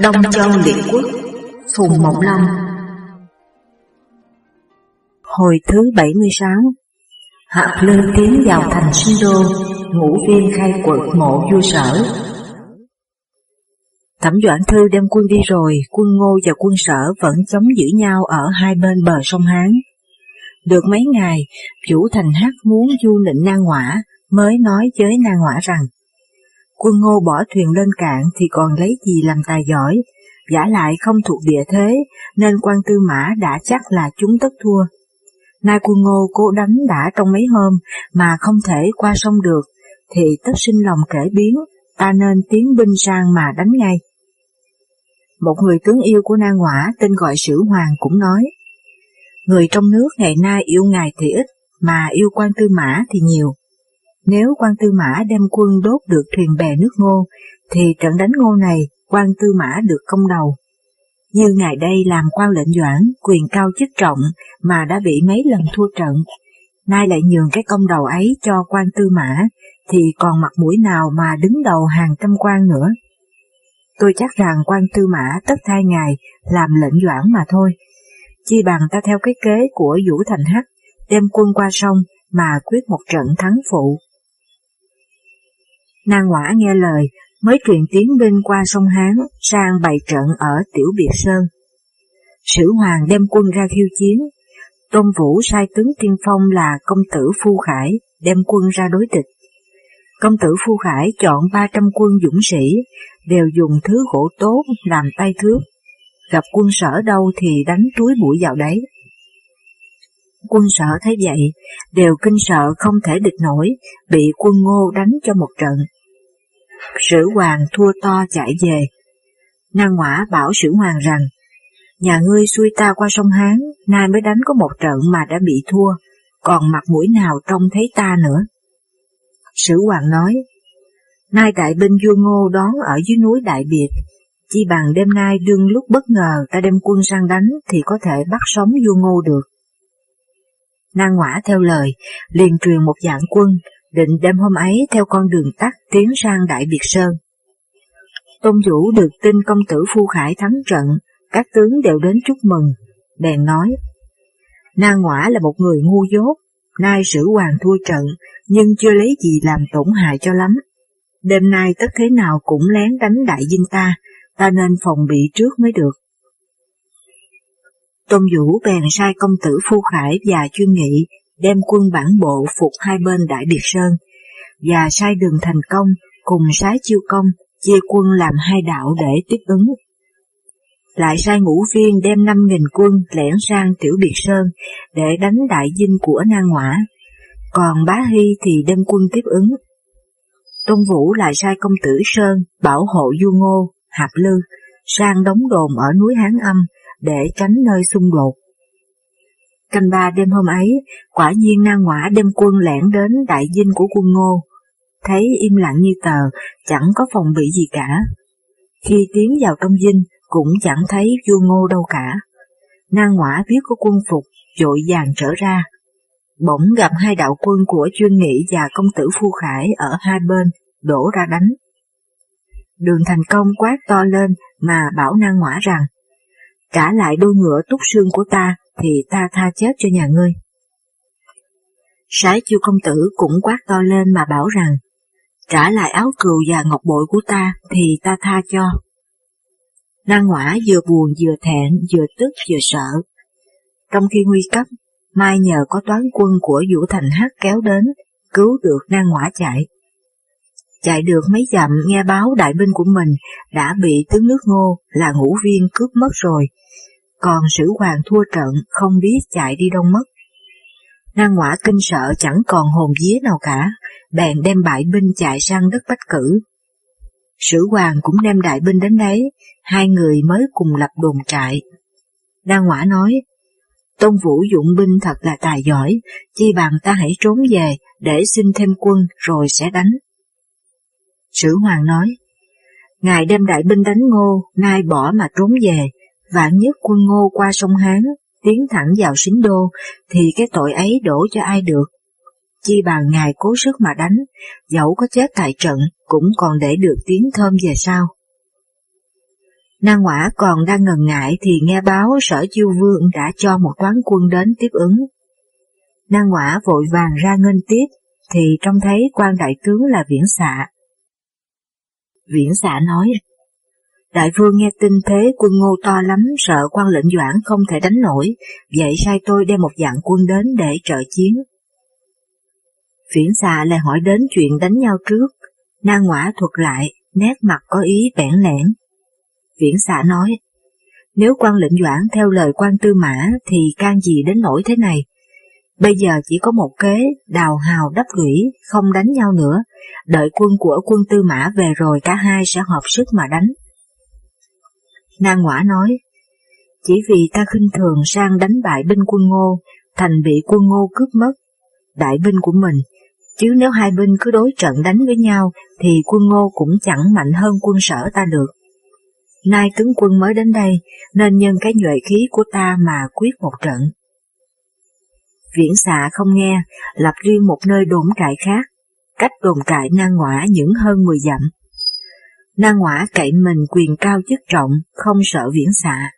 Đông Châu Liệt Quốc Phùng Mộng Long Hồi thứ 76 Hạc Lư tiến vào thành sinh đô Ngũ viên khai quật mộ vua sở Thẩm Doãn Thư đem quân đi rồi, quân Ngô và quân Sở vẫn chống giữ nhau ở hai bên bờ sông Hán. Được mấy ngày, Vũ Thành Hắc muốn du nịnh Na Ngõa, mới nói với Na Ngõa rằng quân ngô bỏ thuyền lên cạn thì còn lấy gì làm tài giỏi, giả lại không thuộc địa thế, nên quan tư mã đã chắc là chúng tất thua. Nay quân ngô cố đánh đã trong mấy hôm mà không thể qua sông được, thì tất sinh lòng kể biến, ta nên tiến binh sang mà đánh ngay. Một người tướng yêu của Na Ngõa tên gọi Sử Hoàng cũng nói, Người trong nước ngày nay yêu ngài thì ít, mà yêu quan tư mã thì nhiều. Nếu quan tư mã đem quân đốt được thuyền bè nước ngô, thì trận đánh ngô này quan tư mã được công đầu. Như ngày đây làm quan lệnh doãn, quyền cao chức trọng mà đã bị mấy lần thua trận, nay lại nhường cái công đầu ấy cho quan tư mã, thì còn mặt mũi nào mà đứng đầu hàng trăm quan nữa. Tôi chắc rằng quan tư mã tất thay ngài làm lệnh doãn mà thôi. Chi bằng ta theo cái kế của Vũ Thành Hắc, đem quân qua sông mà quyết một trận thắng phụ. Nàng quả nghe lời, mới truyền tiến binh qua sông Hán sang bày trận ở Tiểu Biệt Sơn. Sử Hoàng đem quân ra khiêu chiến, Tôn Vũ sai tướng tiên phong là công tử Phu Khải đem quân ra đối địch. Công tử Phu Khải chọn 300 quân dũng sĩ, đều dùng thứ gỗ tốt làm tay thước. Gặp quân sở đâu thì đánh túi bụi vào đấy. Quân sở thấy vậy, đều kinh sợ không thể địch nổi, bị quân ngô đánh cho một trận. Sử hoàng thua to chạy về. Năng ngõa bảo sử hoàng rằng, nhà ngươi xuôi ta qua sông Hán, nay mới đánh có một trận mà đã bị thua, còn mặt mũi nào trông thấy ta nữa. Sử hoàng nói, nay đại binh vua ngô đón ở dưới núi Đại Biệt, chi bằng đêm nay đương lúc bất ngờ ta đem quân sang đánh thì có thể bắt sống vua ngô được. Nan ngõa theo lời, liền truyền một dạng quân, định đêm hôm ấy theo con đường tắt tiến sang Đại Biệt Sơn. Tôn Vũ được tin công tử Phu Khải thắng trận, các tướng đều đến chúc mừng, bèn nói, Na Ngoã là một người ngu dốt, nay sử hoàng thua trận, nhưng chưa lấy gì làm tổn hại cho lắm. Đêm nay tất thế nào cũng lén đánh đại dinh ta, ta nên phòng bị trước mới được. Tôn Vũ bèn sai công tử Phu Khải và chuyên nghị đem quân bản bộ phục hai bên Đại Biệt Sơn, và sai đường thành công cùng sái chiêu công chia quân làm hai đạo để tiếp ứng. Lại sai ngũ viên đem năm nghìn quân lẻn sang Tiểu Biệt Sơn để đánh đại dinh của Na Ngoã, còn Bá Hy thì đem quân tiếp ứng. Tôn Vũ lại sai công tử Sơn bảo hộ Du Ngô, Hạp Lư sang đóng đồn ở núi Hán Âm để tránh nơi xung đột. Canh ba đêm hôm ấy, quả nhiên Na Ngoã đem quân lẻn đến đại dinh của quân Ngô, thấy im lặng như tờ, chẳng có phòng bị gì cả. Khi tiến vào trong dinh, cũng chẳng thấy vua Ngô đâu cả. Na Ngoã biết có quân phục, dội vàng trở ra. Bỗng gặp hai đạo quân của chuyên nghị và công tử Phu Khải ở hai bên, đổ ra đánh. Đường thành công quát to lên mà bảo Na Ngoã rằng, trả lại đôi ngựa túc xương của ta thì ta tha chết cho nhà ngươi. Sái chiêu công tử cũng quát to lên mà bảo rằng, trả lại áo cừu và ngọc bội của ta thì ta tha cho. Na ngõa vừa buồn vừa thẹn, vừa tức vừa sợ. Trong khi nguy cấp, Mai nhờ có toán quân của Vũ Thành Hắc kéo đến, cứu được Na ngõa chạy. Chạy được mấy dặm nghe báo đại binh của mình đã bị tướng nước ngô là ngũ viên cướp mất rồi, còn sử hoàng thua trận không biết chạy đi đâu mất. Năng quả kinh sợ chẳng còn hồn vía nào cả, bèn đem bại binh chạy sang đất Bách Cử. Sử hoàng cũng đem đại binh đến đấy, hai người mới cùng lập đồn trại. Đa quả nói, Tôn Vũ dụng binh thật là tài giỏi, chi bằng ta hãy trốn về để xin thêm quân rồi sẽ đánh. Sử Hoàng nói, Ngài đem đại binh đánh ngô, nay bỏ mà trốn về, vạn nhất quân ngô qua sông Hán, tiến thẳng vào xính đô, thì cái tội ấy đổ cho ai được. Chi bằng ngài cố sức mà đánh, dẫu có chết tại trận, cũng còn để được tiếng thơm về sau. Na Ngoã còn đang ngần ngại thì nghe báo sở chiêu vương đã cho một toán quân đến tiếp ứng. Na Ngoã vội vàng ra nghênh tiếp, thì trông thấy quan đại tướng là Viễn Xạ. Viễn Xạ nói, Đại vương nghe tin thế quân ngô to lắm, sợ quan lệnh doãn không thể đánh nổi, vậy sai tôi đem một dạng quân đến để trợ chiến. Viễn xà lại hỏi đến chuyện đánh nhau trước, Na Ngoã thuật lại, nét mặt có ý bẽn lẽn. Viễn xạ nói, nếu quan lệnh doãn theo lời quan tư mã thì can gì đến nỗi thế này. Bây giờ chỉ có một kế, đào hào đắp lũy, không đánh nhau nữa, đợi quân của quân tư mã về rồi cả hai sẽ hợp sức mà đánh. Nan Ngoã nói, chỉ vì ta khinh thường sang đánh bại binh quân ngô, thành bị quân ngô cướp mất, đại binh của mình, chứ nếu hai binh cứ đối trận đánh với nhau thì quân ngô cũng chẳng mạnh hơn quân sở ta được. Nay tướng quân mới đến đây, nên nhân cái nhuệ khí của ta mà quyết một trận. Viễn xạ không nghe, lập riêng một nơi đồn trại khác, cách đồn trại nan ngõa những hơn 10 dặm. Na Ngoã cậy mình quyền cao chức trọng, không sợ viễn xạ.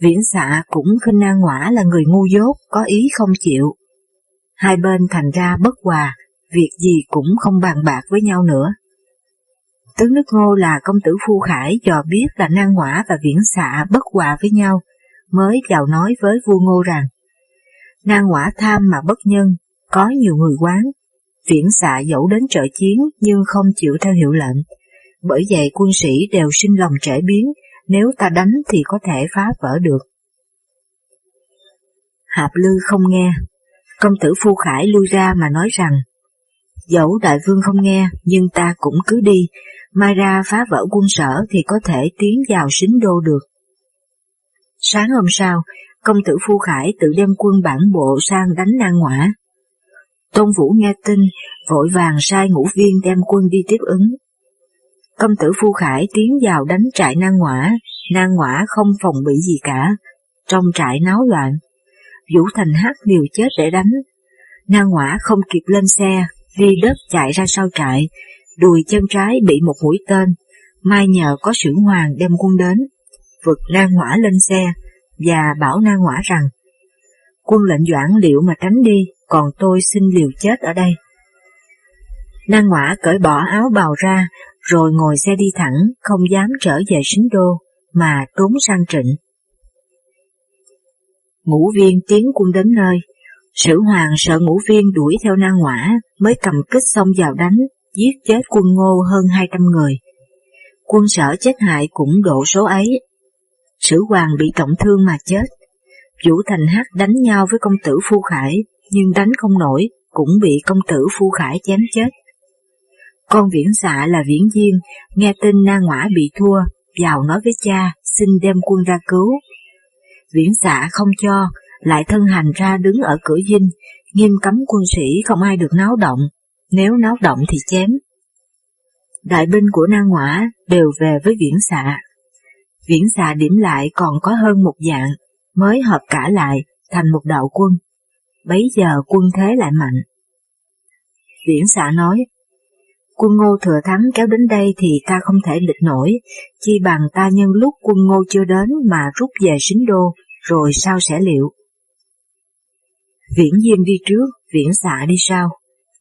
Viễn xạ cũng khinh Na Ngoã là người ngu dốt, có ý không chịu. Hai bên thành ra bất hòa, việc gì cũng không bàn bạc với nhau nữa. Tướng nước ngô là công tử Phu Khải dò biết là Na Ngoã và Viễn Xạ bất hòa với nhau, mới vào nói với vua ngô rằng, Na Ngoã tham mà bất nhân, có nhiều người quán, Viễn Xạ dẫu đến trợ chiến nhưng không chịu theo hiệu lệnh, bởi vậy quân sĩ đều sinh lòng trễ biến, nếu ta đánh thì có thể phá vỡ được. Hạp Lư không nghe, công tử Phu Khải lui ra mà nói rằng, dẫu đại vương không nghe nhưng ta cũng cứ đi, mai ra phá vỡ quân sở thì có thể tiến vào xính đô được. Sáng hôm sau, công tử Phu Khải tự đem quân bản bộ sang đánh Nan Ngoã. Tôn Vũ nghe tin, vội vàng sai ngũ viên đem quân đi tiếp ứng. Công tử Phu Khải tiến vào đánh trại Nan Ngoã, Nan Ngoã không phòng bị gì cả, trong trại náo loạn. Vũ Thành hát liều chết để đánh. Nan Ngoã không kịp lên xe, đi đất chạy ra sau trại, đùi chân trái bị một mũi tên, mai nhờ có sử hoàng đem quân đến, vực Nan Ngoã lên xe và bảo Nan Ngoã rằng, quân lệnh doãn liệu mà tránh đi, còn tôi xin liều chết ở đây. Nan Ngoã cởi bỏ áo bào ra, rồi ngồi xe đi thẳng, không dám trở về Sính Đô, mà trốn sang Trịnh. Ngũ viên tiến quân đến nơi, Sử hoàng sợ ngũ viên đuổi theo nan ngõa, mới cầm kích xông vào đánh, giết chết quân ngô hơn 200 người. Quân sở chết hại cũng độ số ấy. Sử hoàng bị trọng thương mà chết. Vũ Thành Hắc đánh nhau với công tử Phu Khải, nhưng đánh không nổi, cũng bị công tử Phu Khải chém chết. Con viễn xạ là viễn diên, nghe tin na ngõa bị thua, vào nói với cha, xin đem quân ra cứu. Viễn xạ không cho, lại thân hành ra đứng ở cửa dinh, nghiêm cấm quân sĩ không ai được náo động, nếu náo động thì chém. Đại binh của na Ngoã đều về với viễn xạ. Viễn xạ điểm lại còn có hơn một dạng, mới hợp cả lại thành một đạo quân. Bấy giờ quân thế lại mạnh. Viễn xạ nói, quân ngô thừa thắng kéo đến đây thì ta không thể địch nổi, chi bằng ta nhân lúc quân ngô chưa đến mà rút về xính đô, rồi sao sẽ liệu. Viễn Diêm đi trước, Viễn Xạ đi sau.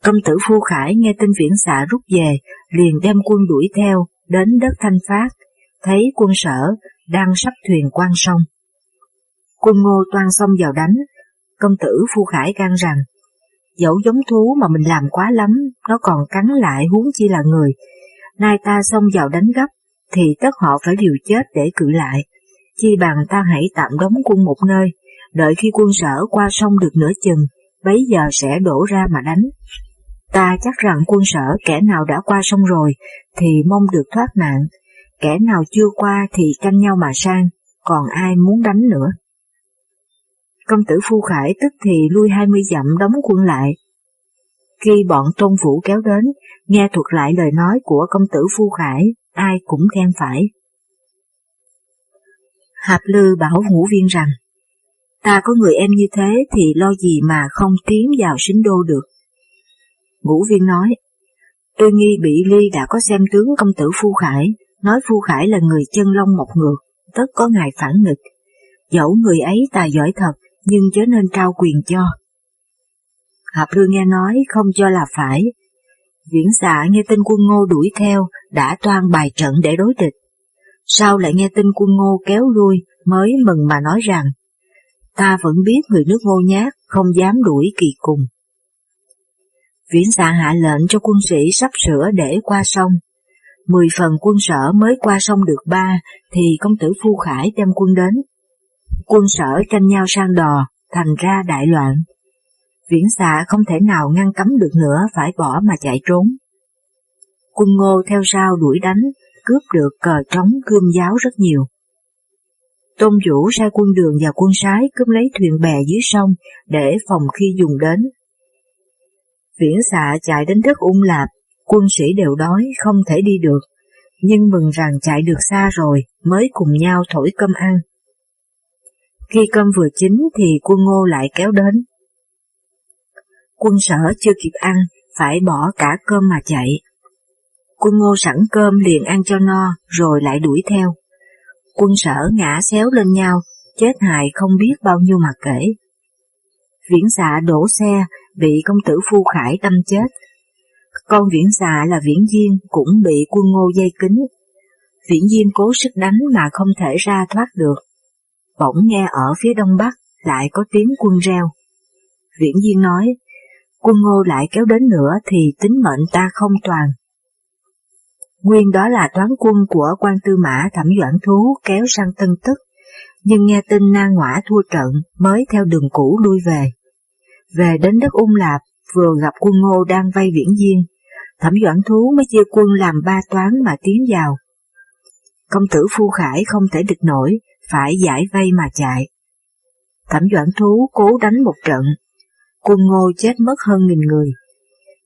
Công tử Phu Khải nghe tin Viễn Xạ rút về, liền đem quân đuổi theo, đến đất Thanh Phát, thấy quân sở đang sắp thuyền quan sông. Quân ngô toan xông vào đánh, công tử Phu Khải can rằng, dẫu giống thú mà mình làm quá lắm, nó còn cắn lại huống chi là người. Nay ta xông vào đánh gấp, thì tất họ phải liều chết để cự lại. Chi bằng ta hãy tạm đóng quân một nơi, đợi khi quân sở qua sông được nửa chừng, bấy giờ sẽ đổ ra mà đánh. Ta chắc rằng quân sở kẻ nào đã qua sông rồi thì mong được thoát nạn, kẻ nào chưa qua thì tranh nhau mà sang, còn ai muốn đánh nữa. Công tử Phu Khải tức thì lui hai mươi dặm đóng quân lại. Khi bọn tôn vũ kéo đến, nghe thuật lại lời nói của công tử Phu Khải, ai cũng khen phải. Hạp Lư bảo ngũ viên rằng, Ta có người em như thế thì lo gì mà không tiến vào sính đô được. Ngũ viên nói, tôi nghi bị ly đã có xem tướng công tử Phu Khải, nói Phu Khải là người chân long một ngược, tất có ngài phản nghịch. Dẫu người ấy tài giỏi thật, nhưng chớ nên trao quyền cho. Hạp Lư nghe nói không cho là phải. Viễn xạ nghe tin quân ngô đuổi theo, đã toan bài trận để đối địch. Sau lại nghe tin quân ngô kéo lui, mới mừng mà nói rằng, ta vẫn biết người nước ngô nhát, không dám đuổi kỳ cùng. Viễn xạ hạ lệnh cho quân sĩ sắp sửa để qua sông. Mười phần quân sở mới qua sông được ba, thì công tử Phu Khải đem quân đến. Quân sở tranh nhau sang đò, thành ra đại loạn. Viễn xạ không thể nào ngăn cấm được nữa phải bỏ mà chạy trốn. Quân ngô theo sau đuổi đánh, cướp được cờ trống gươm giáo rất nhiều. Tôn Vũ sai quân đường và quân sái cướp lấy thuyền bè dưới sông để phòng khi dùng đến. Viễn xạ chạy đến đất ung lạp, quân sĩ đều đói không thể đi được, nhưng mừng rằng chạy được xa rồi mới cùng nhau thổi cơm ăn. Khi cơm vừa chín thì quân ngô lại kéo đến. Quân sở chưa kịp ăn, phải bỏ cả cơm mà chạy. Quân ngô sẵn cơm liền ăn cho no, rồi lại đuổi theo. Quân sở ngã xéo lên nhau, chết hại không biết bao nhiêu mà kể. Viễn xạ đổ xe, bị công tử Phu Khải đâm chết. Con viễn xạ là viễn diên cũng bị quân ngô dây kính. Viễn diên cố sức đánh mà không thể ra thoát được. Bỗng nghe ở phía đông bắc lại có tiếng quân reo. Viễn diên nói, quân ngô lại kéo đến nữa thì tính mệnh ta không toàn. Nguyên đó là toán quân của quan tư mã thẩm doãn thú kéo sang Tân Tức, nhưng nghe tin Na Ngõa thua trận mới theo đường cũ lui về. Về đến đất ung lạp, vừa gặp quân ngô đang vây viễn diên, thẩm doãn thú mới chia quân làm ba toán mà tiến vào. Công tử Phu Khải không thể địch nổi, phải giải vây mà chạy. Thẩm doãn thú cố đánh một trận, quân ngô chết mất hơn nghìn người.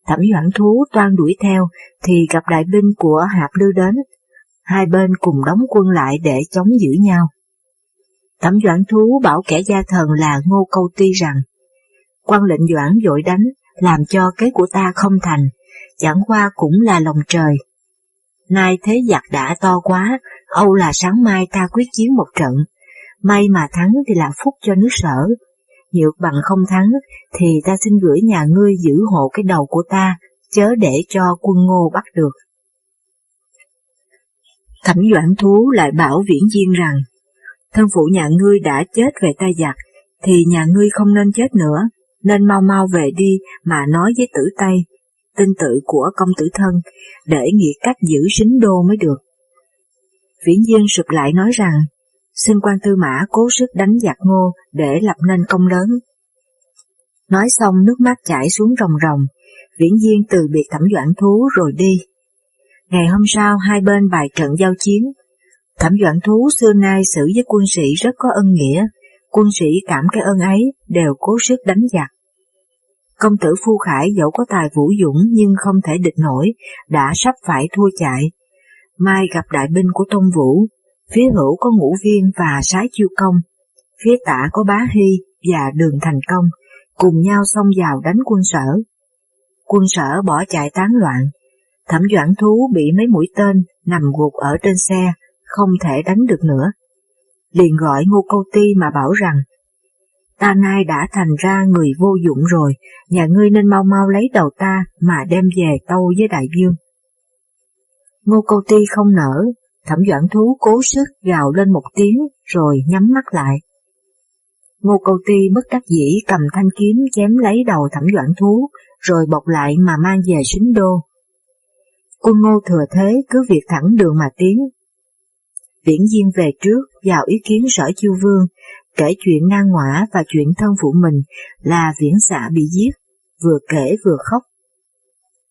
Thẩm Doãn Thú toan đuổi theo thì gặp đại binh của Hạp Lư đến, hai bên cùng đóng quân lại để chống giữ nhau. Thẩm Doãn Thú bảo kẻ gia thần là Ngô Câu Ti rằng, quan lệnh Doãn dội đánh, làm cho kế của ta không thành, chẳng qua cũng là lòng trời. Nay thế giặc đã to quá, Âu là sáng mai ta quyết chiến một trận, may mà thắng thì là phúc cho nước sở, nhược bằng không thắng, thì ta xin gửi nhà ngươi giữ hộ cái đầu của ta, chớ để cho quân ngô bắt được. Thẩm Doãn Thú lại bảo Viễn Diên rằng, thân phụ nhà ngươi đã chết về tay giặc, thì nhà ngươi không nên chết nữa, nên mau mau về đi mà nói với tử Tây, tinh tự của công tử thân, để nghĩ cách giữ sính đô mới được. Viễn Diên sụp lại nói rằng, xin quan tư mã cố sức đánh giặc ngô để lập nên công lớn. Nói xong nước mắt chảy xuống ròng ròng, viễn diên từ biệt thẩm doãn thú rồi đi. Ngày hôm sau hai bên bài trận giao chiến, thẩm doãn thú xưa nay xử với quân sĩ rất có ân nghĩa, quân sĩ cảm cái ơn ấy đều cố sức đánh giặc. Công tử Phu Khải dẫu có tài vũ dũng nhưng không thể địch nổi, đã sắp phải thua chạy. Mai gặp đại binh của Tôn Vũ, phía hữu có ngũ viên và sái chiêu công, phía tả có bá hy và đường thành công, cùng nhau xông vào đánh quân sở. Quân sở bỏ chạy tán loạn, thẩm doãn thú bị mấy mũi tên nằm gục ở trên xe, không thể đánh được nữa. Liền gọi ngô câu ti mà bảo rằng, ta nay đã thành ra người vô dụng rồi, nhà ngươi nên mau mau lấy đầu ta mà đem về tâu với đại dương. Ngô câu ti không nở, Thẩm Doãn Thú cố sức gào lên một tiếng rồi nhắm mắt lại. Ngô Câu Ti bất đắc dĩ cầm thanh kiếm chém lấy đầu Thẩm Doãn Thú rồi bọc lại mà mang về xính đô. Quân Ngô thừa thế cứ việc thẳng đường mà tiến. Viễn Diên về trước vào ý kiến sở chiêu vương, kể chuyện nang ngõa và chuyện thân phụ mình là viễn xạ bị giết, vừa kể vừa khóc.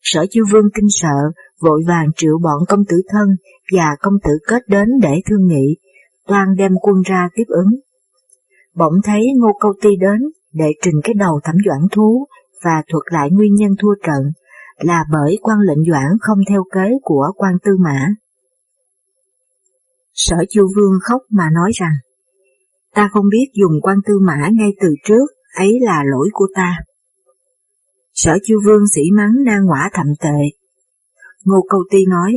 Sở chiêu vương kinh sợ, vội vàng triệu bọn công tử thân và công tử kết đến để thương nghị, toan đem quân ra tiếp ứng. Bỗng thấy Ngô Câu Ti đến để trình cái đầu thẩm doãn thú và thuật lại nguyên nhân thua trận, là bởi quan lệnh doãn không theo kế của quan tư mã. Sở Chu Vương khóc mà nói rằng, ta không biết dùng quan tư mã ngay từ trước, ấy là lỗi của ta. Sở Chu Vương sĩ mắng na ngõa thậm tệ. Ngô Câu Ti nói,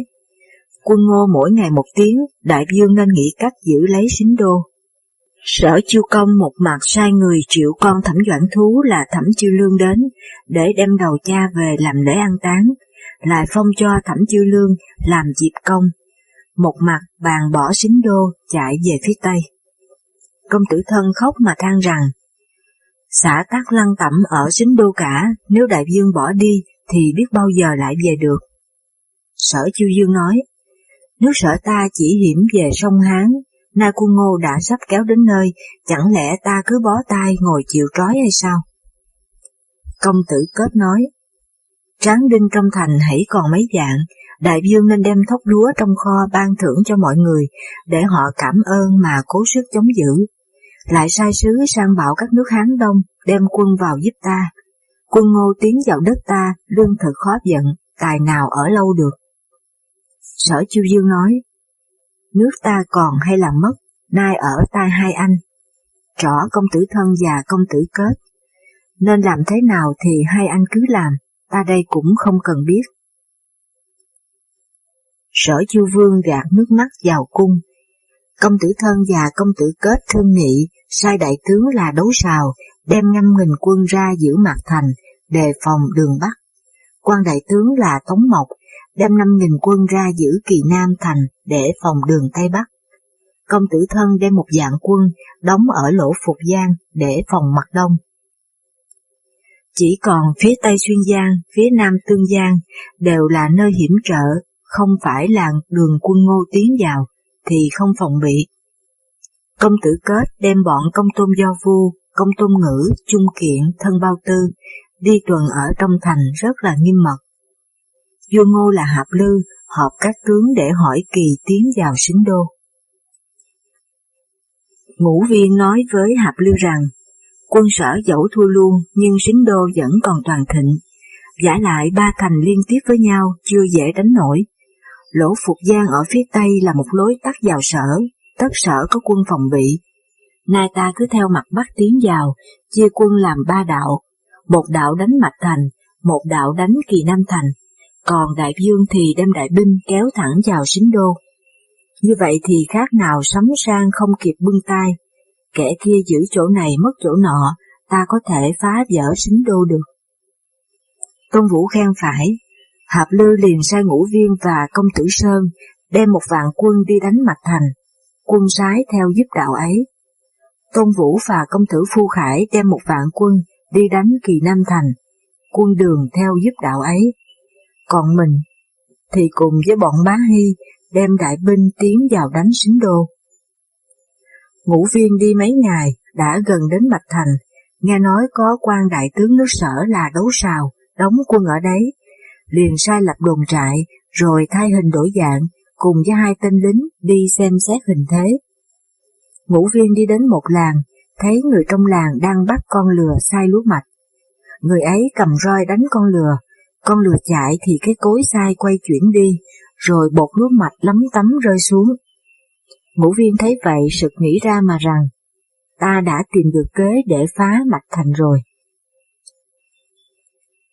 quân ngô mỗi ngày một tiếng, đại dương nên nghĩ cách giữ lấy xính đô. Sở chiêu công một mặt sai người triệu con thẩm doãn thú là thẩm chiêu lương đến, để đem đầu cha về làm lễ an táng, lại phong cho thẩm chiêu lương làm diệp công. Một mặt bàn bỏ xính đô chạy về phía tây. Công tử thân khóc mà than rằng, xã tác lăng tẩm ở xính đô cả, nếu đại dương bỏ đi thì biết bao giờ lại về được. Sở chiêu dương nói, nếu sở ta chỉ hiểm về sông Hán, na quân ngô đã sắp kéo đến nơi, chẳng lẽ ta cứ bó tay ngồi chịu trói hay sao? Công tử kết nói, tráng đinh trong thành hãy còn mấy dạng, đại dương nên đem thóc lúa trong kho ban thưởng cho mọi người, để họ cảm ơn mà cố sức chống giữ. Lại sai sứ sang bảo các nước Hán Đông đem quân vào giúp ta. Quân ngô tiến vào đất ta, lương thực khó giận, tài nào ở lâu được. Sở Chiêu Dương nói, nước ta còn hay là mất, nay ở tay hai anh. Trỏ công tử thân và công tử kết. Nên làm thế nào thì hai anh cứ làm, ta đây cũng không cần biết. Sở Chiêu Vương gạt nước mắt vào cung. Công tử thân và công tử kết thương nghị, sai đại tướng là đấu sào, đem ngâm nghìn quân ra giữ mặt thành, đề phòng đường Bắc. quan đại tướng là Tống Mộc, đem 5.000 quân ra giữ kỳ Nam thành để phòng đường Tây Bắc. Công tử thân đem một dạng quân đóng ở lỗ Phục Giang để phòng mặt đông. Chỉ còn phía Tây Xuyên Giang, phía Nam Tương Giang đều là nơi hiểm trở, không phải là đường quân ngô tiến vào, thì không phòng bị. Công tử kết đem bọn công tôn do vu, công tôn ngữ, trung kiện, thân bao tư, đi tuần ở trong thành rất là nghiêm mật vua Ngô là Hạp Lư, họp các tướng để hỏi kỳ tiến vào xính đô. Ngũ viên nói với Hạp Lư rằng, quân sở dẫu thua luôn nhưng xính đô vẫn còn toàn thịnh, giả lại ba thành liên tiếp với nhau chưa dễ đánh nổi. Lỗ Phục Giang ở phía tây là một lối tắt vào sở, tất sở có quân phòng bị. Nay ta cứ theo mặt bắc tiến vào, chia quân làm ba đạo, một đạo đánh Mạch Thành, một đạo đánh Kỳ Nam Thành, còn đại dương thì đem đại binh kéo thẳng vào xính đô. Như vậy thì khác nào sắm sang không kịp bưng tay, kẻ kia giữ chỗ này mất chỗ nọ, ta có thể phá vỡ xính đô được. Tôn Vũ khen phải, Hạp Lư liền sai ngũ viên và công tử Sơn đem một vạn quân đi đánh mặt thành, quân sái theo giúp đạo ấy. Tôn Vũ và công tử Phu Khải đem một vạn quân đi đánh kỳ Nam Thành, quân đường theo giúp đạo ấy còn mình thì cùng với bọn bá hy đem đại binh tiến vào đánh xính đô. Ngũ viên đi mấy ngày đã gần đến Bạch Thành, nghe nói có quan đại tướng nước sở là đấu sào, đóng quân ở đấy, liền sai lập đồn trại, rồi thay hình đổi dạng, cùng với hai tên lính đi xem xét hình thế. Ngũ viên đi đến một làng, thấy người trong làng đang bắt con lừa sai lúa mạch. Người ấy cầm roi đánh con lừa, con lừa chạy thì cái cối sai quay chuyển đi, rồi bột lúa mạch lấm tấm rơi xuống. Ngũ viên thấy vậy sực nghĩ ra mà rằng, ta đã tìm được kế để phá mạch thành rồi.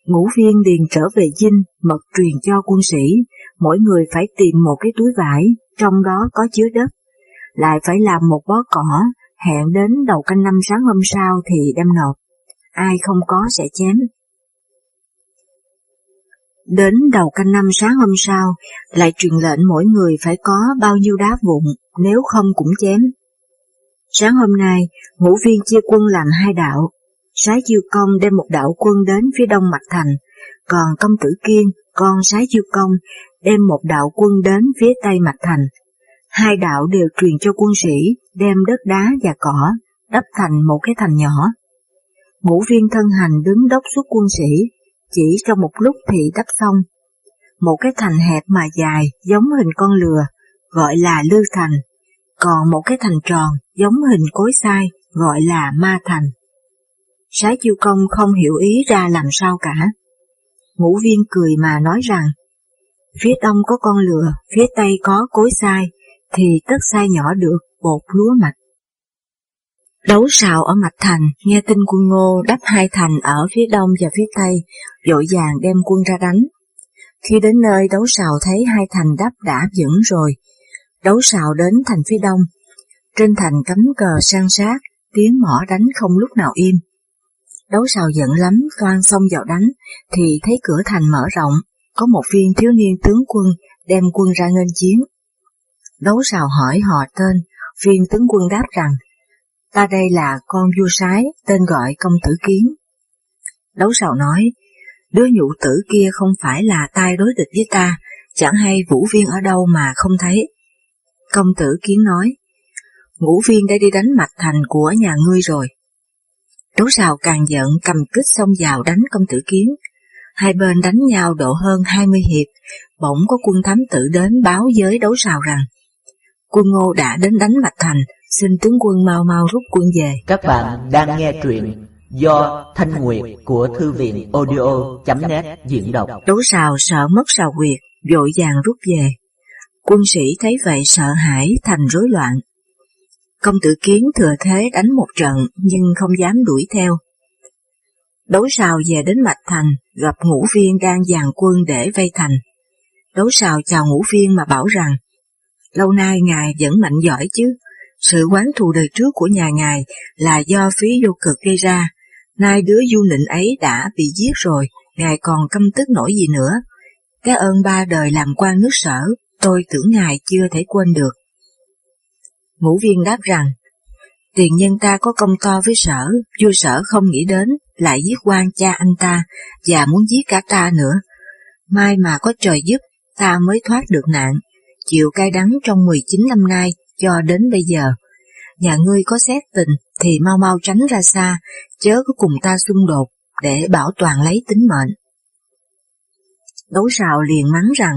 Ngũ viên liền trở về dinh, mật truyền cho quân sĩ, mỗi người phải tìm một cái túi vải, trong đó có chứa đất, lại phải làm một bó cỏ, hẹn đến đầu canh năm sáng hôm sau thì đem nộp. Ai không có sẽ chém. Đến đầu canh năm sáng hôm sau, lại truyền lệnh mỗi người phải có bao nhiêu đá vụn, nếu không cũng chém. Sáng hôm nay, ngũ viên chia quân làm hai đạo, Sái Chiêu Công đem một đạo quân đến phía đông mặt thành, còn công tử Kiên, con Sái Chiêu Công, đem một đạo quân đến phía tây mặt thành. Hai đạo đều truyền cho quân sĩ đem đất đá và cỏ, đắp thành một cái thành nhỏ. Ngũ viên thân hành đứng đốc xuất quân sĩ, chỉ trong một lúc thì đắp xong. Một cái thành hẹp mà dài giống hình con lừa, gọi là lư thành, còn một cái thành tròn giống hình cối sai, gọi là ma thành. Sái chiêu công không hiểu ý ra làm sao cả. Ngũ viên cười mà nói rằng, phía đông có con lừa, phía tây có cối sai, thì tất sai nhỏ được bột lúa mạch. Đấu sào ở Mạch Thành, nghe tin quân ngô đắp hai thành ở phía đông và phía tây, dội vàng đem quân ra đánh. Khi đến nơi đấu sào thấy hai thành đắp đã vững rồi, đấu sào đến thành phía đông. Trên thành cắm cờ sang sát, tiếng mỏ đánh không lúc nào im. Đấu sào giận lắm, toan xông vào đánh, thì thấy cửa thành mở rộng, có một viên thiếu niên tướng quân đem quân ra nghênh chiến. Đấu sào hỏi họ tên, viên tướng quân đáp rằng, ta đây là con vua sái, tên gọi công tử kiến. Đấu sào nói, đứa nhụ tử kia không phải là tai đối địch với ta, chẳng hay vũ viên ở đâu mà không thấy. Công tử kiến nói, ngũ viên đã đi đánh mạch thành của nhà ngươi rồi. Đấu sào càng giận cầm kích xông vào đánh công tử kiến. Hai bên đánh nhau độ hơn hai mươi hiệp, bỗng có quân thám tử đến báo với đấu sào rằng quân ngô đã đến đánh Mạch Thành, xin tướng quân mau mau rút quân về. Các bạn đang nghe truyện do Thanh Nguyệt của Thư viện audio.net diễn đọc. Đấu sào sợ mất sào quyệt, vội vàng rút về. Quân sĩ thấy vậy sợ hãi thành rối loạn. Công tử kiến thừa thế đánh một trận nhưng không dám đuổi theo. Đấu sào về đến Mạch Thành, gặp ngũ viên đang dàn quân để vây thành. Đấu sào chào ngũ viên mà bảo rằng, lâu nay ngài vẫn mạnh giỏi chứ, sự quán thù đời trước của nhà ngài là do phí vô cực gây ra, nay đứa du nịnh ấy đã bị giết rồi, ngài còn căm tức nổi gì nữa. Cái ơn ba đời làm quan nước sở, tôi tưởng ngài chưa thể quên được. Ngũ viên đáp rằng, tiền nhân ta có công to với sở, vua sở không nghĩ đến, lại giết quan cha anh ta, và muốn giết cả ta nữa. Mai mà có trời giúp, ta mới thoát được nạn, chịu cay đắng trong 19 năm nay, cho đến bây giờ. Nhà ngươi có xét tình thì mau mau tránh ra xa, chớ có cùng ta xung đột, để bảo toàn lấy tính mệnh. Đấu sào liền mắng rằng,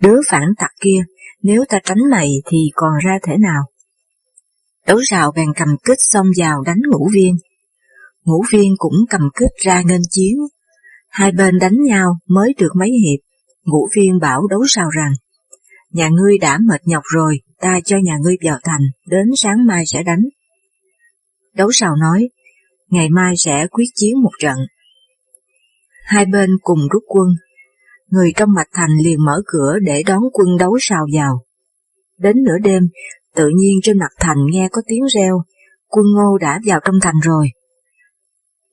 đứa phản tặc kia, nếu ta tránh mày thì còn ra thể nào? Đấu sào bèn cầm kích xông vào đánh ngũ viên. Ngũ viên cũng cầm kích ra nghênh chiến. Hai bên đánh nhau mới được mấy hiệp, ngũ viên bảo đấu sào rằng, nhà ngươi đã mệt nhọc rồi, ta cho nhà ngươi vào thành, đến sáng mai sẽ đánh. Đấu sào nói, ngày mai sẽ quyết chiến một trận. Hai bên cùng rút quân, người trong mạch thành liền mở cửa để đón quân đấu sào vào. Đến nửa đêm, tự nhiên trên mặt thành nghe có tiếng reo, quân ngô đã vào trong thành rồi.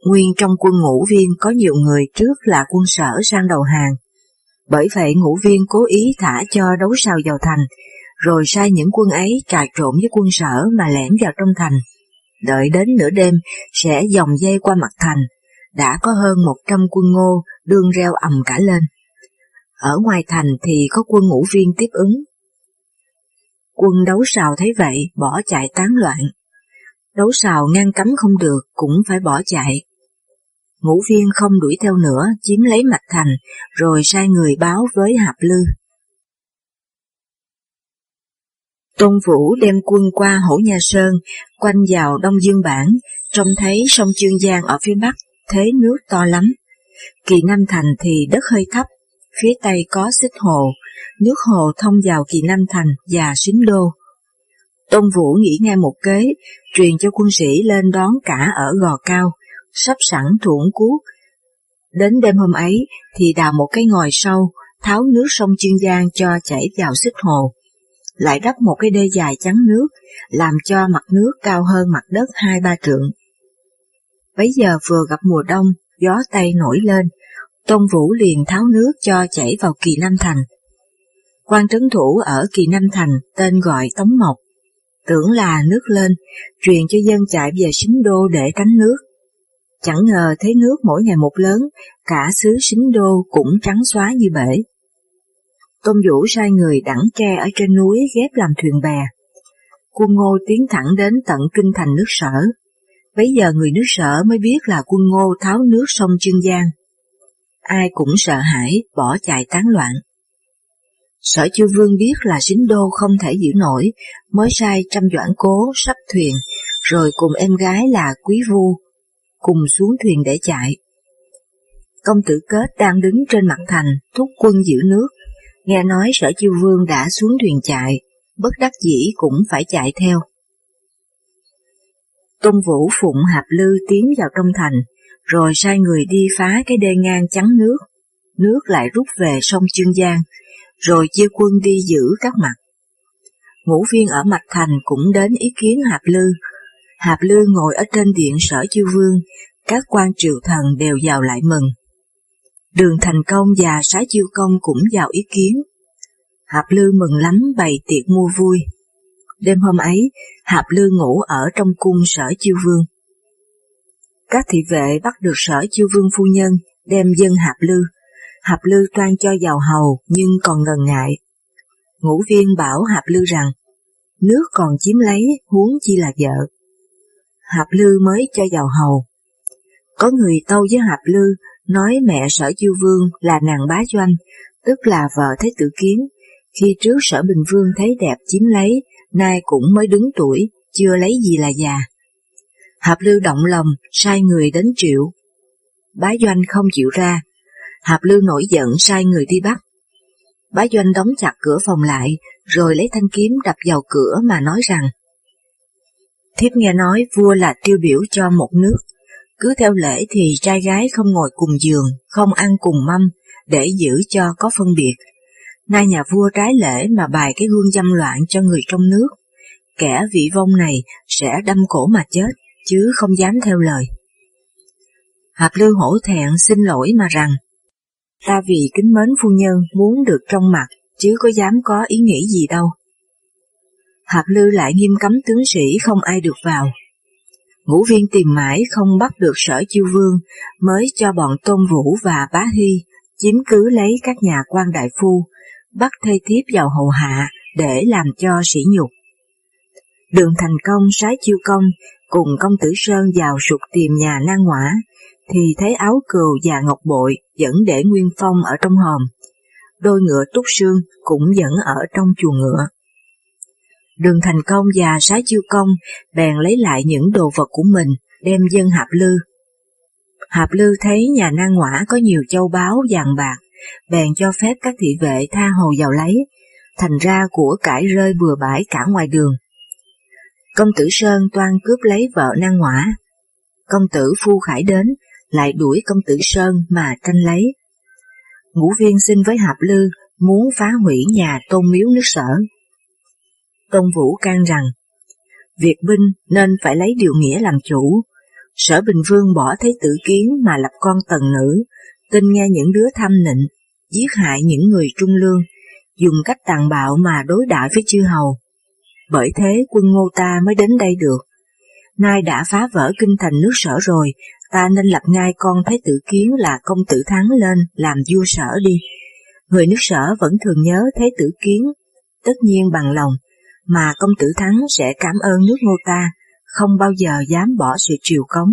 Nguyên trong quân ngũ viên có nhiều người trước là quân sở sang đầu hàng. Bởi vậy ngũ viên cố ý thả cho đấu sào vào thành, rồi sai những quân ấy trà trộn với quân sở mà lẻn vào trong thành. Đợi đến nửa đêm sẽ dòng dây qua mặt thành, đã có hơn một trăm quân ngô đương reo ầm cả lên. Ở ngoài thành thì có quân ngũ viên tiếp ứng. Quân đấu sào thấy vậy bỏ chạy tán loạn. Đấu sào ngăn cấm không được cũng phải bỏ chạy. Ngũ viên không đuổi theo nữa chiếm lấy mạch thành rồi sai người báo với Hạp Lư. Tôn Vũ đem quân qua Hổ Nha Sơn, quanh vào Đông Dương Bản, trông thấy sông Chương Giang ở phía bắc, thế nước to lắm. Kỳ Nam Thành thì đất hơi thấp, phía tây có xích hồ, nước hồ thông vào Kỳ Nam Thành và Xính Đô. Tôn Vũ nghĩ ngay một kế, truyền cho quân sĩ lên đón cả ở gò cao, sắp sẵn thuận cuốc. Đến đêm hôm ấy thì đào một cái ngòi sâu, tháo nước sông Chương Giang cho chảy vào xích hồ lại đắp một cái đê dài chắn nước, làm cho mặt nước cao hơn mặt đất hai ba trượng. Bấy giờ vừa gặp mùa đông, gió Tây nổi lên, Tôn Vũ liền tháo nước cho chảy vào Kỳ Nam Thành. quan trấn thủ ở Kỳ Nam Thành tên gọi Tống Mộc, tưởng là nước lên, truyền cho dân chạy về Sính Đô để tránh nước. Chẳng ngờ thấy nước mỗi ngày một lớn, cả xứ Sính Đô cũng trắng xóa như bể. Tôn Vũ sai người đẳng tre ở trên núi ghép làm thuyền bè. Quân Ngô tiến thẳng đến tận kinh thành nước sở. Bấy giờ người nước sở mới biết là quân Ngô tháo nước sông Trương Giang. Ai cũng sợ hãi, bỏ chạy tán loạn. Sở chư vương biết là sính đô không thể giữ nổi, mới sai trăm doãn cố sắp thuyền, rồi cùng em gái là quý vu, cùng xuống thuyền để chạy. Công tử kết đang đứng trên mặt thành, thúc quân giữ nước, nghe nói sở chiêu vương đã xuống thuyền chạy, bất đắc dĩ cũng phải chạy theo. Tôn Vũ phụng Hạp Lư tiến vào trong thành, rồi sai người đi phá cái đê ngang chắn nước. nước lại rút về sông Chương Giang, rồi chia quân đi giữ các mặt. Ngũ viên ở mặt Thành cũng đến ý kiến Hạp Lư. Hạp Lư ngồi ở trên điện sở chiêu vương, các quan triều thần đều vào lại mừng. Đường Thành Công và Sái Chiêu Công cũng vào ý kiến. Hạp Lư mừng lắm bày tiệc mua vui. Đêm hôm ấy, Hạp Lư ngủ ở trong cung sở chiêu vương. Các thị vệ bắt được sở chiêu vương phu nhân, đem dân Hạp Lư. Hạp Lư toan cho vào hầu nhưng còn ngần ngại. Ngũ viên bảo Hạp Lư rằng, nước còn chiếm lấy huống chi là vợ. Hạp Lư mới cho vào hầu. Có người tâu với Hạp Lư nói mẹ sở chiêu vương là nàng bá doanh, tức là vợ thái Tử Kiến. Khi trước sở Bình Vương thấy đẹp chiếm lấy, nay cũng mới đứng tuổi, chưa lấy gì là già. Hạp lưu động lòng, sai người đến triệu. Bá Doanh không chịu ra. Hạp lưu nổi giận sai người đi bắt. Bá Doanh đóng chặt cửa phòng lại, rồi lấy thanh kiếm đập vào cửa mà nói rằng Thiếp nghe nói vua là tiêu biểu cho một nước, cứ theo lễ thì trai gái không ngồi cùng giường, không ăn cùng mâm, để giữ cho có phân biệt. Nay nhà vua trái lễ mà bài cái gương dâm loạn cho người trong nước, kẻ vị vong này sẽ đâm cổ mà chết, chứ không dám theo lời. Hạp Lư hổ thẹn xin lỗi mà rằng, ta vì kính mến phu nhân muốn được trong mặt, chứ có dám có ý nghĩ gì đâu. Hạp Lư lại nghiêm cấm tướng sĩ không ai được vào. Ngũ viên tìm mãi không bắt được sở chiêu vương, mới cho bọn Tôn Vũ và Bá Hy chiếm cứ lấy các nhà quan đại phu, bắt thê thiếp vào hầu hạ để làm cho sỉ nhục. Đường thành công sái chiêu công cùng công tử Sơn vào sụt tìm nhà nan ngoã, thì thấy áo cừu và ngọc bội vẫn để nguyên phong ở trong hòm. Đôi ngựa túc xương cũng vẫn ở trong chuồng ngựa. Đường thành công và sái chiêu công bèn lấy lại những đồ vật của mình đem dân hạp lư. Hạp lư thấy nhà nan ngõa có nhiều châu báu vàng bạc, bèn cho phép các thị vệ tha hồ vào lấy, thành ra của cải rơi bừa bãi cả ngoài đường. Công tử Sơn toan cướp lấy vợ nan ngõa. Công tử Phu Khải đến, lại đuổi công tử Sơn mà tranh lấy. Ngũ viên xin với Hạp Lư muốn phá hủy nhà tôn miếu nước sở công Vũ can rằng, việc binh nên phải lấy điều nghĩa làm chủ. Sở Bình Vương bỏ thế tử kiến mà lập con tần nữ, tin nghe những đứa tham nịnh, giết hại những người trung lương, dùng cách tàn bạo mà đối đãi với chư hầu. Bởi thế quân ngô ta mới đến đây được. Nay đã phá vỡ kinh thành nước sở rồi, ta nên lập ngay con Thái tử Kiến là công tử Thắng lên làm vua sở đi. Người nước sở vẫn thường nhớ Thái tử Kiến, tất nhiên bằng lòng, mà công tử Thắng sẽ cảm ơn nước ngô ta, không bao giờ dám bỏ sự triều cống.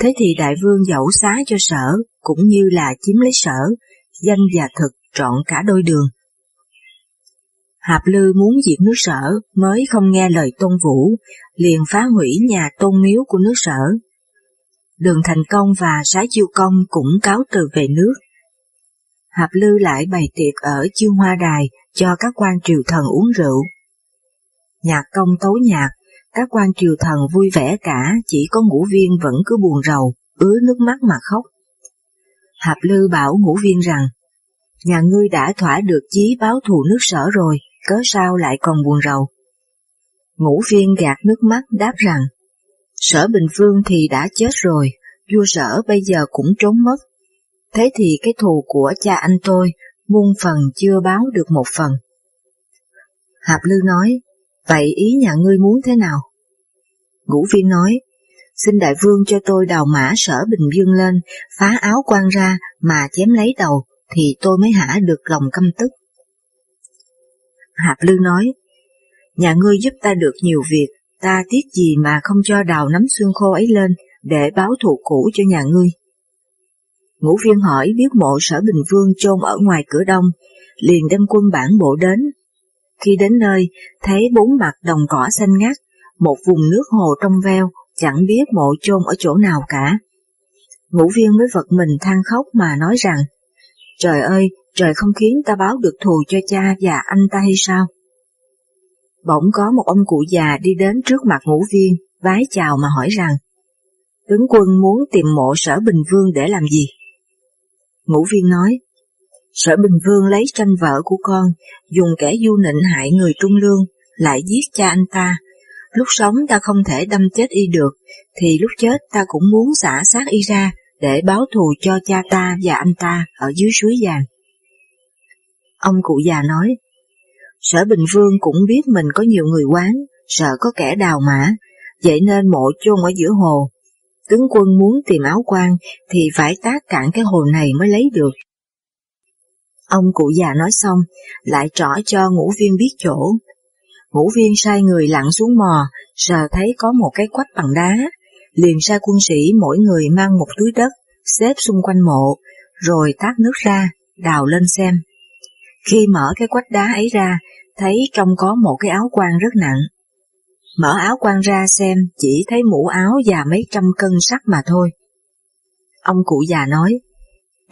Thế thì đại vương dẫu xá cho sở, cũng như là chiếm lấy sở, danh và thực trọn cả đôi đường. Hạp Lư muốn diệt nước sở mới không nghe lời Tôn Vũ, liền phá hủy nhà tôn miếu của nước sở. Đường Thành Công và Sái Chiêu Công cũng cáo từ về nước. Hạp Lư lại bày tiệc ở Chiêu Hoa Đài cho các quan triều thần uống rượu. Nhạc công tấu nhạc, các quan triều thần vui vẻ cả, chỉ có ngũ viên vẫn cứ buồn rầu, ứa nước mắt mà khóc. Hạp Lư bảo ngũ viên rằng, nhà ngươi đã thỏa được chí báo thù nước sở rồi, cớ sao lại còn buồn rầu. Ngũ viên gạt nước mắt đáp rằng, sở Bình Vương thì đã chết rồi, vua sở bây giờ cũng trốn mất. Thế thì cái thù của cha anh tôi, muôn phần chưa báo được một phần. Hạp Lư nói, vậy ý nhà ngươi muốn thế nào? Ngũ viên nói, xin đại vương cho tôi đào mã sở Bình Dương lên, phá áo quan ra mà chém lấy đầu, thì tôi mới hả được lòng căm tức. Hạp Lư nói, nhà ngươi giúp ta được nhiều việc, ta tiếc gì mà không cho đào nắm xương khô ấy lên để báo thù cũ cho nhà ngươi. Ngũ viên hỏi biết mộ sở Bình Vương chôn ở ngoài cửa đông, liền đem quân bản bộ đến. Khi đến nơi, thấy bốn mặt đồng cỏ xanh ngắt, một vùng nước hồ trong veo, chẳng biết mộ chôn ở chỗ nào cả. Ngũ viên mới vật mình than khóc mà nói rằng, Trời ơi, trời không khiến ta báo được thù cho cha và anh ta hay sao? Bỗng có một ông cụ già đi đến trước mặt ngũ viên, vái chào mà hỏi rằng, tướng quân muốn tìm mộ sở Bình Vương để làm gì? Ngũ viên nói, Sở Bình Vương lấy tranh vợ của con, dùng kẻ du nịnh hại người trung lương, lại giết cha anh ta. Lúc sống ta không thể đâm chết y được, thì lúc chết ta cũng muốn xả xác y ra để báo thù cho cha ta và anh ta ở dưới suối vàng. Ông cụ già nói, Sở Bình Vương cũng biết mình có nhiều người quán, sợ có kẻ đào mã, vậy nên mộ chôn ở giữa hồ. Tướng quân muốn tìm áo quan thì phải tác cạn cái hồ này mới lấy được. Ông cụ già nói xong, lại trỏ cho ngũ viên biết chỗ. Ngũ viên sai người lặn xuống mò, sờ thấy có một cái quách bằng đá, liền sai quân sĩ mỗi người mang một túi đất, xếp xung quanh mộ, rồi tát nước ra, đào lên xem. Khi mở cái quách đá ấy ra, thấy trong có một cái áo quan rất nặng. Mở áo quan ra xem chỉ thấy mũ áo và mấy trăm cân sắt mà thôi. Ông cụ già nói,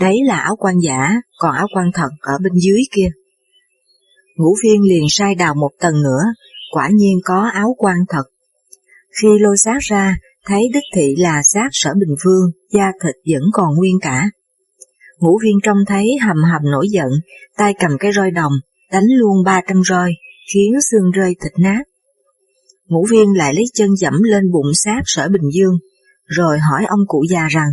đấy là áo quan giả, còn áo quan thật ở bên dưới kia. Ngũ viên liền sai đào một tầng nữa, quả nhiên có áo quan thật. Khi lôi xác ra, thấy đích thị là xác sở bình vương, da thịt vẫn còn nguyên cả. Ngũ viên trông thấy hầm hầm nổi giận, tay cầm cái roi đồng, đánh luôn ba trăm roi, khiến xương rơi thịt nát. Ngũ viên lại lấy chân dẫm lên bụng xác sở Bình Dương, rồi hỏi ông cụ già rằng,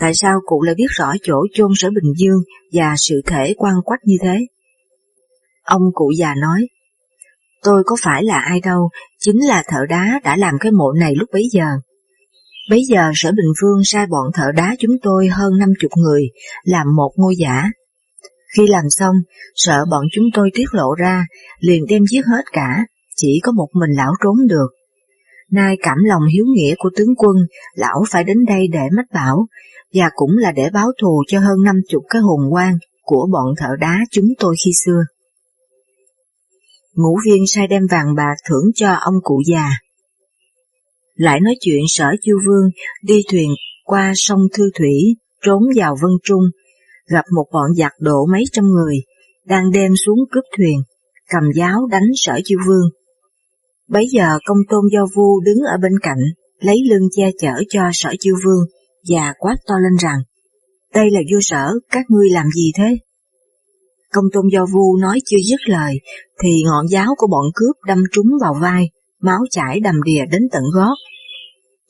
tại sao cụ lại biết rõ chỗ chôn sở Bình Dương và sự thể quan quách như thế? Ông cụ già nói, tôi có phải là ai đâu, chính là thợ đá đã làm cái mộ này lúc bấy giờ. Bấy giờ sở Bình Vương sai bọn thợ đá chúng tôi hơn năm chục người làm một ngôi giả. Khi làm xong, sợ bọn chúng tôi tiết lộ ra, liền đem giết hết cả, chỉ có một mình lão trốn được. Nay cảm lòng hiếu nghĩa của tướng quân, lão phải đến đây để mách bảo, và cũng là để báo thù cho hơn năm chục cái hồn quan của bọn thợ đá chúng tôi khi xưa. Ngũ viên sai đem vàng bạc thưởng cho ông cụ già. Lại nói chuyện sở chiêu vương đi thuyền qua sông Thư Thủy, trốn vào Vân Trung, gặp một bọn giặc độ mấy trăm người, đang đem xuống cướp thuyền, cầm giáo đánh sở chiêu vương. Bấy giờ công tôn do vu đứng ở bên cạnh, lấy lưng che chở cho sở chiêu vương, và quát to lên rằng, đây là vua sở, các ngươi làm gì thế? Công tôn do vu nói chưa dứt lời, thì ngọn giáo của bọn cướp đâm trúng vào vai, máu chảy đầm đìa đến tận gót.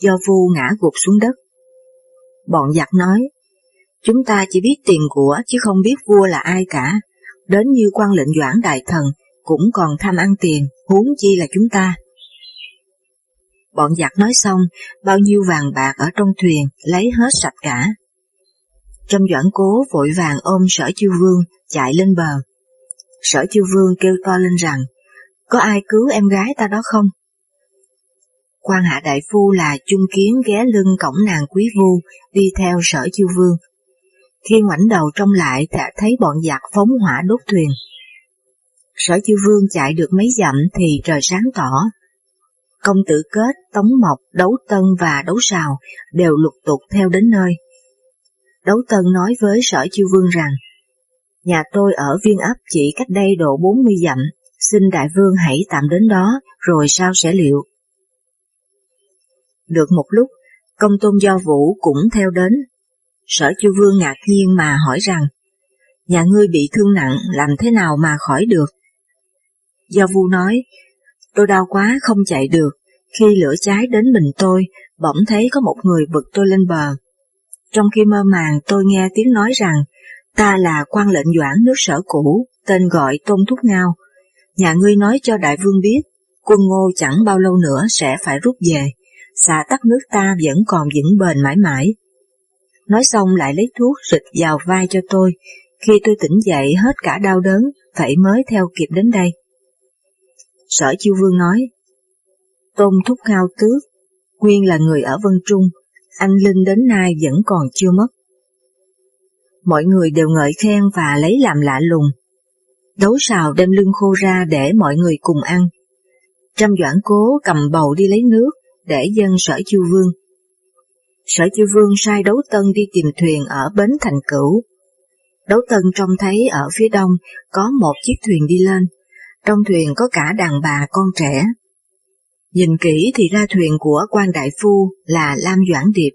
Do vu ngã gục xuống đất. Bọn giặc nói, chúng ta chỉ biết tiền của chứ không biết vua là ai cả, đến như quan lệnh doãn đại thần cũng còn tham ăn tiền, huống chi là chúng ta. Bọn giặc nói xong, bao nhiêu vàng bạc ở trong thuyền lấy hết sạch cả. Trong doãn cố vội vàng ôm sở chiêu vương chạy lên bờ. Sở chiêu vương kêu to lên rằng, có ai cứu em gái ta đó không? quan hạ đại phu là chung kiến ghé lưng cổng nàng quý vu đi theo sở chiêu vương. Khi ngoảnh đầu trông lại đã thấy bọn giặc phóng hỏa đốt thuyền. Sở chiêu vương chạy được mấy dặm thì trời sáng tỏ. Công tử kết, tống mộc, đấu tân và đấu sào đều lục tục theo đến nơi. Đấu tân nói với sở chiêu vương rằng, nhà tôi ở viên ấp chỉ cách đây độ 40 dặm, xin đại vương hãy tạm đến đó rồi sao sẽ liệu. Được một lúc, công tôn do vũ cũng theo đến. Sở chiêu vương ngạc nhiên mà hỏi rằng, nhà ngươi bị thương nặng làm thế nào mà khỏi được? Do vu nói, tôi đau quá không chạy được, khi lửa cháy đến mình tôi, bỗng thấy có một người vực tôi lên bờ. Trong khi mơ màng tôi nghe tiếng nói rằng, ta là quan lệnh doãn nước sở cũ, tên gọi Tôn Thúc Ngao. Nhà ngươi nói cho đại vương biết, quân ngô chẳng bao lâu nữa sẽ phải rút về, xả tắt nước ta vẫn còn vững bền mãi mãi. Nói xong lại lấy thuốc rịch vào vai cho tôi, khi tôi tỉnh dậy hết cả đau đớn, phải mới theo kịp đến đây. Sở Chiêu Vương nói, Tôn Thúc Ngao Tước, nguyên là người ở Vân Trung, anh Linh đến nay vẫn còn chưa mất. Mọi người đều ngợi khen và lấy làm lạ lùng. Đấu xào đem lưng khô ra để mọi người cùng ăn. Trăm doãn cố cầm bầu đi lấy nước để dân sở chiêu vương. Sở chiêu vương sai đấu tân đi tìm thuyền ở bến thành cửu. Đấu tân trông thấy ở phía đông có một chiếc thuyền đi lên, trong thuyền có cả đàn bà con trẻ. Nhìn kỹ thì ra thuyền của quan đại phu là Lam Doãn Điệp.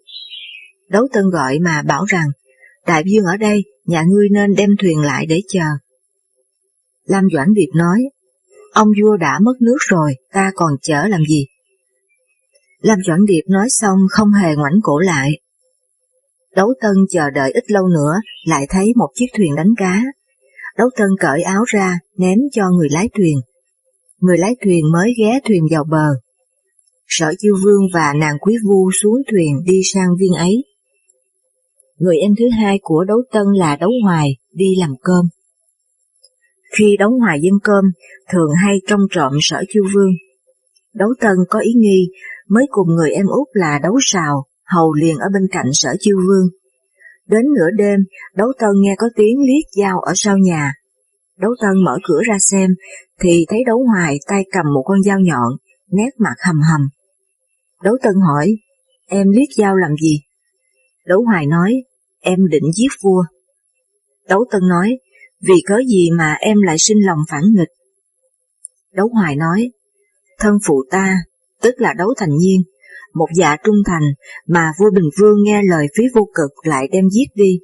Đấu Tân gọi mà bảo rằng, đại vương ở đây, nhà ngươi nên đem thuyền lại để chờ. Lam Doãn Điệp nói, ông vua đã mất nước rồi, ta còn chở làm gì? Lam Doãn Điệp nói xong không hề ngoảnh cổ lại. Đấu Tân chờ đợi ít lâu nữa, lại thấy một chiếc thuyền đánh cá. Đấu Tân cởi áo ra, ném cho người lái thuyền. Người lái thuyền mới ghé thuyền vào bờ. Sở Chiêu Vương và nàng Quý Vu xuống thuyền đi sang viên ấy. Người em thứ hai của Đấu Tân là Đấu Hoài, đi làm cơm. Khi Đấu Hoài dân cơm, thường hay trông trộm Sở Chiêu Vương. Đấu Tân có ý nghi, mới cùng người em út là Đấu Sào, hầu liền ở bên cạnh Sở Chiêu Vương. Đến nửa đêm, Đấu Tân nghe có tiếng liếc dao ở sau nhà. Đấu Tân mở cửa ra xem, thì thấy Đấu Hoài tay cầm một con dao nhọn, nét mặt hầm hầm. Đấu Tân hỏi, em liếc dao làm gì? Đấu Hoài nói, em định giết vua. Đấu Tân nói, vì cớ gì mà em lại sinh lòng phản nghịch? Đấu Hoài nói, thân phụ ta, tức là đấu thành nhiên, một dạ trung thành mà vua Bình Vương nghe lời phí vô cực lại đem giết đi.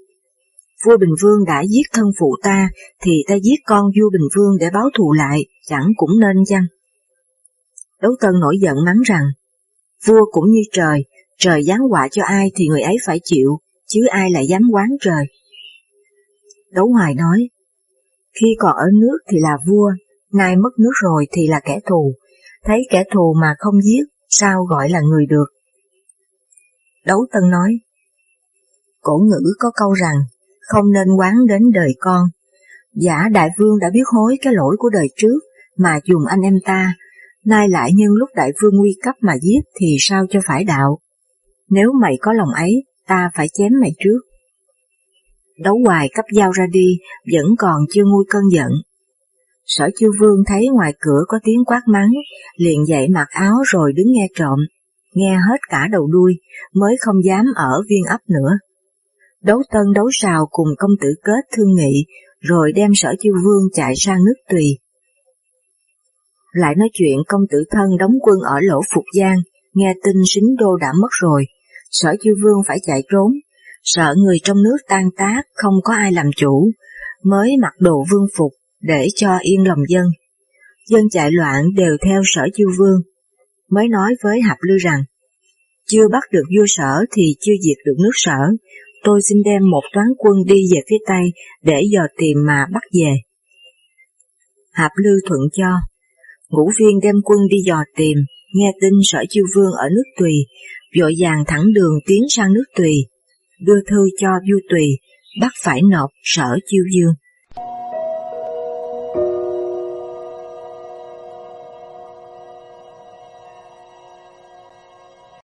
Vua Bình Vương đã giết thân phụ ta, thì ta giết con vua Bình Vương để báo thù lại, chẳng cũng nên chăng? Đấu Tân nổi giận mắng rằng, vua cũng như trời, trời giáng họa cho ai thì người ấy phải chịu, chứ ai lại dám quán trời. Đấu Hoài nói, khi còn ở nước thì là vua, nay mất nước rồi thì là kẻ thù, thấy kẻ thù mà không giết, sao gọi là người được? Đấu Tân nói, cổ ngữ có câu rằng, không nên quán đến đời con. Giả đại vương đã biết hối cái lỗi của đời trước, mà dùng anh em ta, nay lại nhân lúc đại vương nguy cấp mà giết thì sao cho phải đạo. Nếu mày có lòng ấy, ta phải chém mày trước. Đấu hoài cấp dao ra đi, vẫn còn chưa nguôi cơn giận. Sở chiêu vương thấy ngoài cửa có tiếng quát mắng, liền dậy mặc áo rồi đứng nghe trộm, nghe hết cả đầu đuôi, mới không dám ở viên ấp nữa. Đấu tân đấu sào cùng công tử kết thương nghị, rồi đem sở chiêu vương chạy sang nước tùy. Lại nói chuyện công tử thân đóng quân ở lỗ Phục Giang, nghe tin xính đô đã mất rồi, sở chiêu vương phải chạy trốn, sợ người trong nước tan tác không có ai làm chủ, mới mặc đồ vương phục để cho yên lòng dân. Dân chạy loạn đều theo sở chiêu vương, mới nói với Hạp Lư rằng, chưa bắt được vua sở thì chưa diệt được nước sở, tôi xin đem một toán quân đi về phía Tây để dò tìm mà bắt về. Hạp Lư thuận cho, ngũ viên đem quân đi dò tìm, nghe tin sở chiêu vương ở nước Tùy, vội vàng thẳng đường tiến sang nước Tùy, đưa thư cho vua Tùy, bắt phải nộp sở chiêu dương.